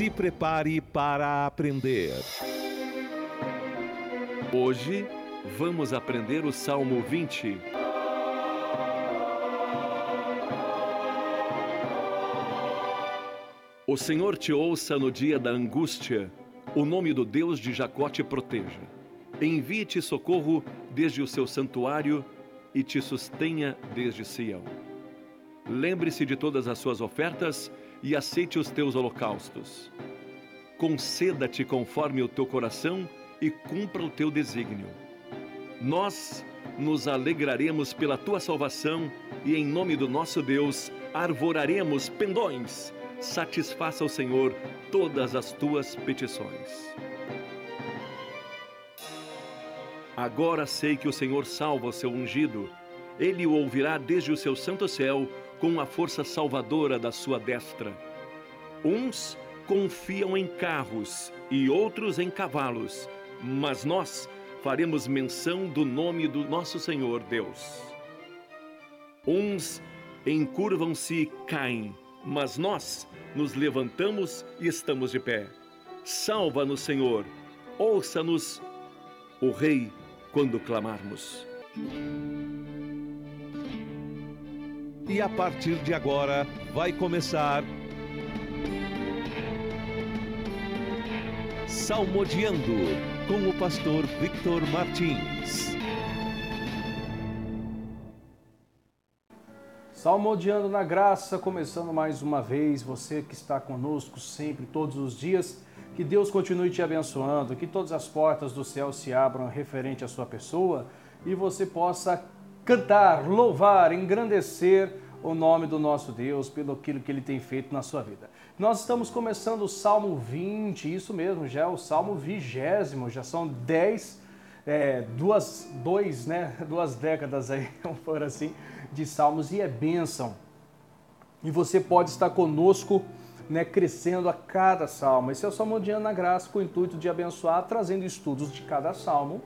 Se prepare para aprender. Hoje vamos aprender o Salmo 20. O Senhor te ouça no dia da angústia, o nome do Deus de Jacó te proteja. Envie-te socorro desde o seu santuário e te sustenha desde Sião. Lembre-se de todas as suas ofertas e aceite os teus holocaustos. Conceda-te conforme o teu coração e cumpra o teu desígnio. Nós nos alegraremos pela tua salvação e, em nome do nosso Deus, arvoraremos pendões. Satisfaça o Senhor todas as tuas petições. Agora sei que o Senhor salva o seu ungido. Ele o ouvirá desde o seu santo céu com a força salvadora da sua destra. Uns confiam em carros e outros em cavalos, mas nós faremos menção do nome do nosso Senhor Deus. Uns encurvam-se e caem, mas nós nos levantamos e estamos de pé. Salva-nos, Senhor, ouça-nos, o Rei, quando clamarmos. E a partir de agora vai começar. Salmodiando com o pastor Victor Martins. Salmodiando na graça, começando mais uma vez, você que está conosco sempre, todos os dias, que Deus continue te abençoando, que todas as portas do céu se abram referente à sua pessoa e você possa cantar, louvar, engrandecer o nome do nosso Deus pelo aquilo que ele tem feito na sua vida. Nós estamos começando o Salmo 20, isso mesmo, já é o Salmo vigésimo, já são 10, é, duas, dois, né, duas décadas aí, vamos por assim, de salmos e é bênção. E você pode estar conosco né, crescendo a cada salmo. Esse é o Salmo de Ana Graça com o intuito de abençoar, trazendo estudos de cada salmo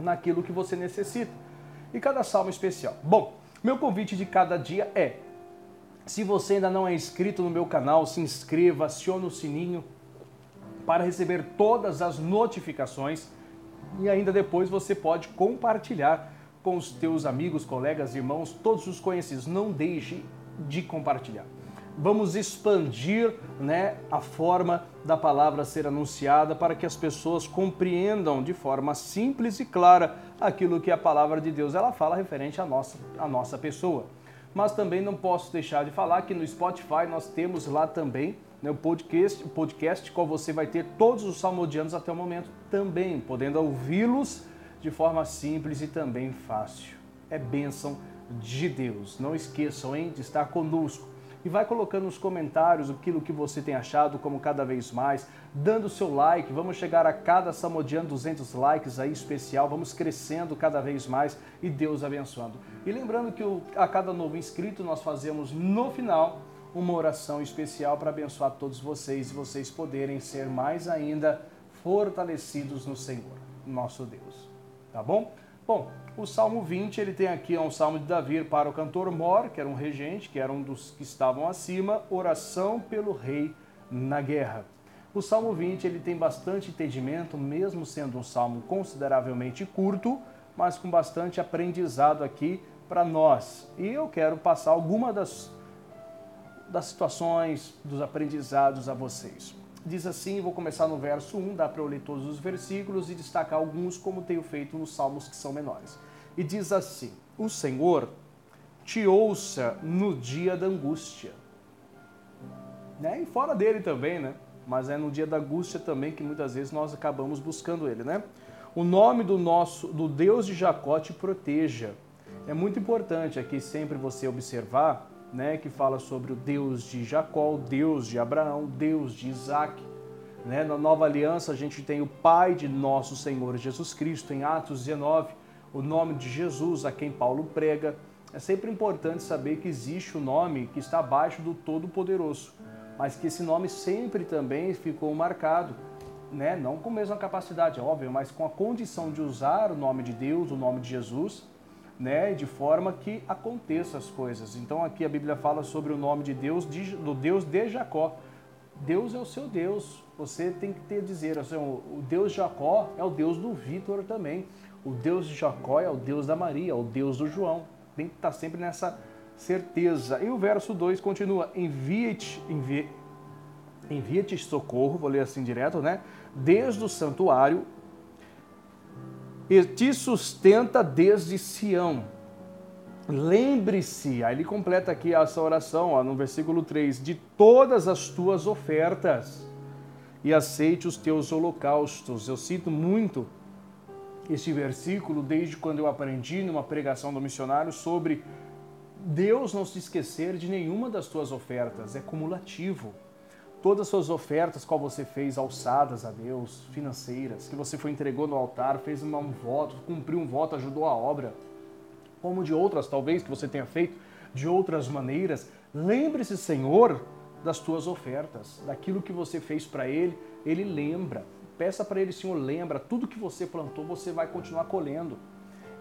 naquilo que você necessita. E cada salmo especial. Bom, meu convite de cada dia é: se você ainda não é inscrito no meu canal, se inscreva, acione o sininho para receber todas as notificações e ainda depois você pode compartilhar com os teus amigos, colegas, irmãos, todos os conhecidos. Não deixe de compartilhar vamos expandir né, a forma da palavra ser anunciada para que as pessoas compreendam de forma simples e clara aquilo que a palavra de Deus ela fala referente à nossa, à nossa pessoa. Mas também não posso deixar de falar que no Spotify nós temos lá também né, o podcast, o podcast qual você vai ter todos os salmodianos até o momento também, podendo ouvi-los de forma simples e também fácil. É bênção de Deus. Não esqueçam hein, de estar conosco e vai colocando nos comentários aquilo que você tem achado como cada vez mais, dando seu like, vamos chegar a cada Samodiano 200 likes aí especial, vamos crescendo cada vez mais e Deus abençoando. E lembrando que a cada novo inscrito nós fazemos no final uma oração especial para abençoar todos vocês e vocês poderem ser mais ainda fortalecidos no Senhor, nosso Deus. Tá bom? Bom, o Salmo 20, ele tem aqui um Salmo de Davi para o cantor Mor, que era um regente, que era um dos que estavam acima, oração pelo rei na guerra. O Salmo 20, ele tem bastante entendimento, mesmo sendo um salmo consideravelmente curto, mas com bastante aprendizado aqui para nós. E eu quero passar alguma das, das situações, dos aprendizados a vocês diz assim, vou começar no verso 1, dá para eu ler todos os versículos e destacar alguns como tenho feito nos salmos que são menores. E diz assim: O Senhor te ouça no dia da angústia. Né? E fora dele também, né? Mas é no dia da angústia também que muitas vezes nós acabamos buscando ele, né? O nome do nosso, do Deus de Jacó te proteja. É muito importante aqui sempre você observar né, que fala sobre o Deus de Jacó, o Deus de Abraão, o Deus de Isaac. Né? Na nova aliança, a gente tem o Pai de nosso Senhor Jesus Cristo, em Atos 19, o nome de Jesus, a quem Paulo prega. É sempre importante saber que existe o nome que está abaixo do Todo-Poderoso, mas que esse nome sempre também ficou marcado, né? não com a mesma capacidade, é óbvio, mas com a condição de usar o nome de Deus, o nome de Jesus, né, de forma que aconteça as coisas. Então aqui a Bíblia fala sobre o nome de Deus, de, do Deus de Jacó, Deus é o seu Deus. Você tem que ter dizer, assim, o Deus de Jacó é o Deus do Vitor também. O Deus de Jacó é o Deus da Maria, o Deus do João. Tem que estar sempre nessa certeza. E o verso 2 continua: Envia-te, envia, envia-te socorro, vou ler assim direto, né? Desde o santuário e te sustenta desde Sião. Lembre-se, aí ele completa aqui essa oração, ó, no versículo 3, de todas as tuas ofertas e aceite os teus holocaustos. Eu cito muito este versículo desde quando eu aprendi numa pregação do missionário sobre Deus não se esquecer de nenhuma das tuas ofertas, é cumulativo. Todas as suas ofertas, qual você fez alçadas a Deus, financeiras, que você foi entregou no altar, fez um voto, cumpriu um voto, ajudou a obra, como de outras talvez que você tenha feito de outras maneiras, lembre-se, Senhor, das tuas ofertas, daquilo que você fez para ele, ele lembra. Peça para ele, Senhor, lembra, tudo que você plantou, você vai continuar colhendo.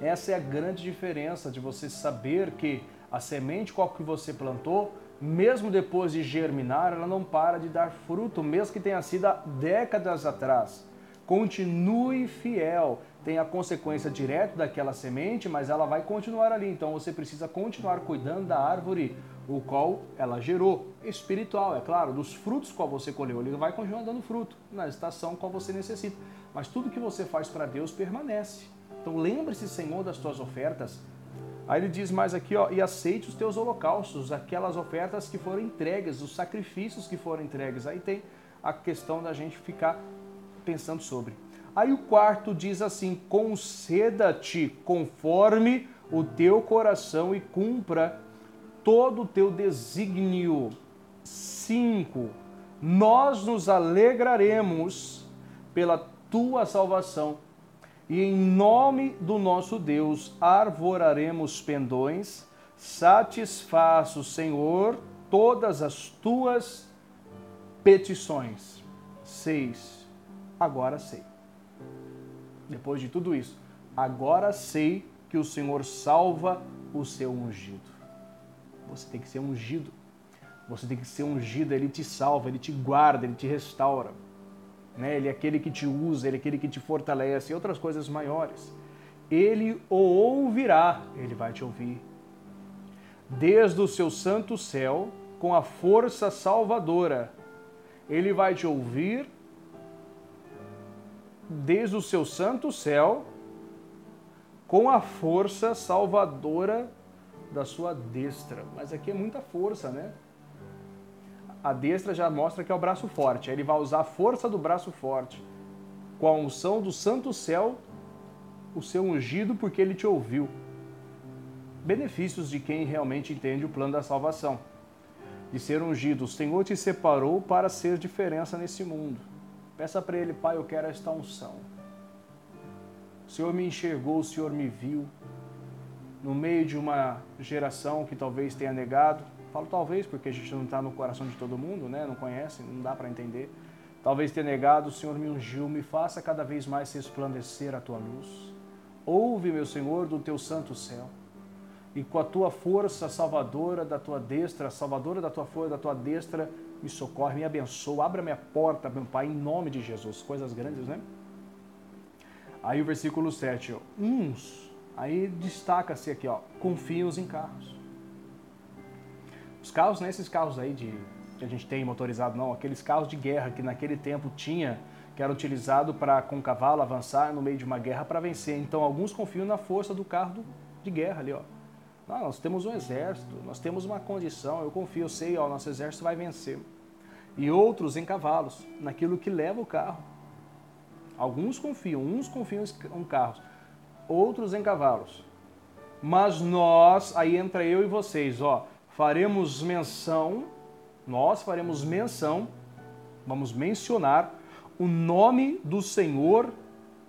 Essa é a grande diferença de você saber que a semente qual que você plantou, mesmo depois de germinar, ela não para de dar fruto, mesmo que tenha sido há décadas atrás. Continue fiel. Tem a consequência direta daquela semente, mas ela vai continuar ali. Então você precisa continuar cuidando da árvore o qual ela gerou. Espiritual, é claro, dos frutos qual você colheu. Ele vai continuar dando fruto na estação qual você necessita. Mas tudo que você faz para Deus permanece. Então lembre-se, Senhor, das tuas ofertas. Aí ele diz mais aqui, ó, e aceite os teus holocaustos, aquelas ofertas que foram entregues, os sacrifícios que foram entregues. Aí tem a questão da gente ficar pensando sobre. Aí o quarto diz assim: conceda-te conforme o teu coração e cumpra todo o teu desígnio. 5. Nós nos alegraremos pela tua salvação e em nome do nosso Deus arvoraremos pendões. Satisfaça o Senhor todas as tuas petições. 6. Agora sei. Depois de tudo isso, agora sei que o Senhor salva o seu ungido. Você tem que ser ungido. Você tem que ser ungido, ele te salva, ele te guarda, ele te restaura. Né? Ele é aquele que te usa, ele é aquele que te fortalece e outras coisas maiores. Ele o ouvirá, ele vai te ouvir. Desde o seu santo céu, com a força salvadora, ele vai te ouvir desde o seu santo céu, com a força salvadora da sua destra. Mas aqui é muita força, né? A destra já mostra que é o braço forte. Aí ele vai usar a força do braço forte. Com a unção do santo céu, o seu ungido, porque ele te ouviu. Benefícios de quem realmente entende o plano da salvação. De ser ungido. O Senhor te separou para ser diferença nesse mundo. Peça para ele, Pai, eu quero esta unção. O Senhor me enxergou, o Senhor me viu, no meio de uma geração que talvez tenha negado. Falo talvez porque a gente não está no coração de todo mundo, né? Não conhece, não dá para entender. Talvez tenha negado, o Senhor me ungiu, me faça cada vez mais resplandecer a tua luz. Ouve, meu Senhor, do teu santo céu. E com a tua força salvadora da tua destra, salvadora da tua força, da tua destra, me socorre, me abençoa, abra minha porta, meu Pai, em nome de Jesus. Coisas grandes, né? Aí o versículo 7, ó. uns Aí destaca-se aqui, ó, confiam em carros. Os carros, não é esses carros aí de, que a gente tem motorizado, não, aqueles carros de guerra que naquele tempo tinha, que era utilizado para com o cavalo avançar no meio de uma guerra para vencer. Então alguns confiam na força do carro de guerra ali, ó. Não, nós temos um exército, nós temos uma condição, eu confio, eu sei, ó, nosso exército vai vencer. E outros em cavalos, naquilo que leva o carro. Alguns confiam, uns confiam em carros outros em cavalos. Mas nós, aí entra eu e vocês, ó, faremos menção, nós faremos menção, vamos mencionar o nome do Senhor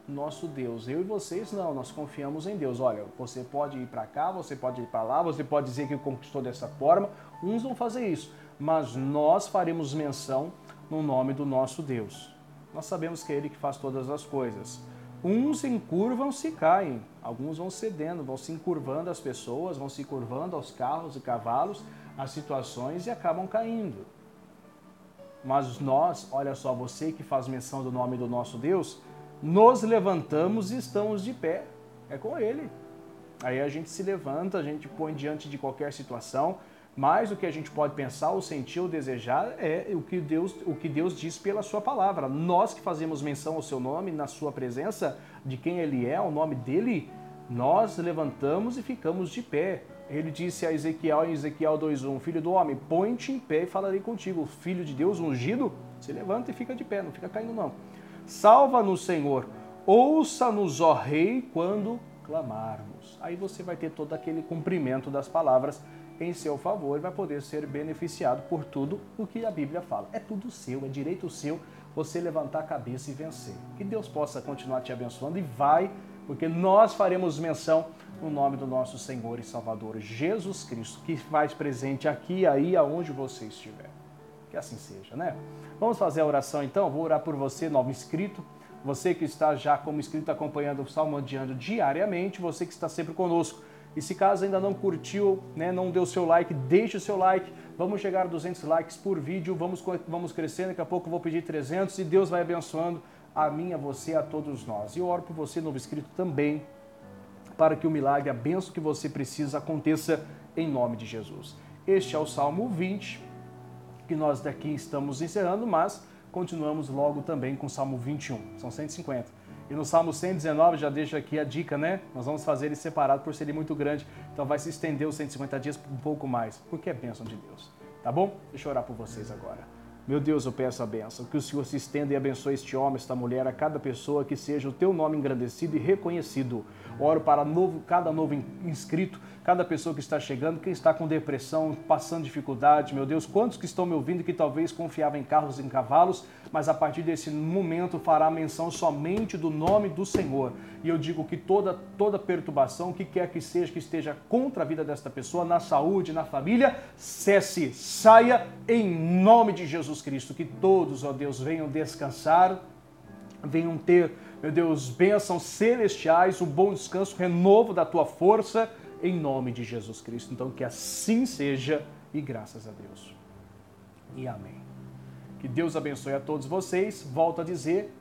nosso Deus. Eu e vocês não, nós confiamos em Deus. Olha, você pode ir para cá, você pode ir para lá, você pode dizer que conquistou dessa forma. Uns vão fazer isso, mas nós faremos menção no nome do nosso Deus. Nós sabemos que é Ele que faz todas as coisas. Uns encurvam-se e caem, alguns vão cedendo, vão se encurvando as pessoas, vão se curvando aos carros e cavalos, às situações e acabam caindo. mas nós, olha só, você que faz menção do nome do nosso Deus, nos levantamos e estamos de pé. É com Ele. Aí a gente se levanta, a gente põe diante de qualquer situação, mas o que a gente pode pensar, ou sentir, ou desejar é o que Deus, o que Deus diz pela sua palavra. Nós que fazemos menção ao seu nome, na sua presença, de quem ele é, o nome dele, nós levantamos e ficamos de pé. Ele disse a Ezequiel em Ezequiel 2:1, filho do homem, põe-te em pé e falarei contigo. Filho de Deus ungido, se levanta e fica de pé, não fica caindo não. Salva-nos, Senhor. Ouça-nos, ó rei, quando clamarmos. Aí você vai ter todo aquele cumprimento das palavras em seu favor vai poder ser beneficiado por tudo o que a Bíblia fala. É tudo seu, é direito seu você levantar a cabeça e vencer. Que Deus possa continuar te abençoando e vai, porque nós faremos menção no nome do nosso Senhor e Salvador Jesus Cristo, que faz presente aqui aí aonde você estiver. Que assim seja, né? Vamos fazer a oração então? Vou orar por você, novo inscrito, você que está já como inscrito acompanhando o Salmo Diário diariamente, você que está sempre conosco. E se caso ainda não curtiu, né, não deu seu like, deixe o seu like. Vamos chegar a 200 likes por vídeo, vamos, vamos crescendo, daqui a pouco eu vou pedir 300 e Deus vai abençoando a mim, a você, a todos nós. E eu oro por você, novo inscrito, também, para que o milagre, a benção que você precisa aconteça em nome de Jesus. Este é o Salmo 20, que nós daqui estamos encerrando, mas continuamos logo também com o Salmo 21. São 150. E no Salmo 119, já deixo aqui a dica, né? Nós vamos fazer ele separado por ser muito grande. Então vai se estender os 150 dias um pouco mais, porque é bênção de Deus. Tá bom? Deixa eu orar por vocês agora. Meu Deus, eu peço a benção, que o Senhor se estenda e abençoe este homem, esta mulher, a cada pessoa que seja o teu nome engrandecido e reconhecido. Oro para novo, cada novo inscrito, cada pessoa que está chegando, quem está com depressão, passando dificuldade, meu Deus, quantos que estão me ouvindo que talvez confiavam em carros e em cavalos, mas a partir desse momento fará menção somente do nome do Senhor. E eu digo que toda, toda perturbação, que quer que seja, que esteja contra a vida desta pessoa, na saúde, na família, cesse, saia em nome de Jesus Cristo. Que todos, ó Deus, venham descansar, venham ter meu Deus, bênçãos celestiais, o bom descanso, renovo da tua força, em nome de Jesus Cristo. Então, que assim seja e graças a Deus. E amém. Que Deus abençoe a todos vocês. Volto a dizer,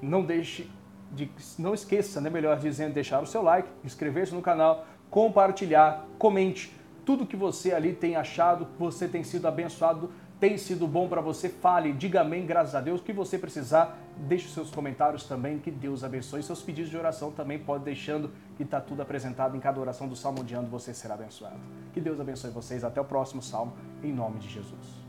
não deixe de, não esqueça, né, melhor dizendo, deixar o seu like, inscrever-se no canal, compartilhar, comente tudo que você ali tem achado, você tem sido abençoado tem sido bom para você, fale, diga amém, graças a Deus. O que você precisar, deixe seus comentários também, que Deus abençoe. Seus pedidos de oração também pode deixando, que está tudo apresentado em cada oração do Salmo de ano, você será abençoado. Que Deus abençoe vocês. Até o próximo Salmo, em nome de Jesus.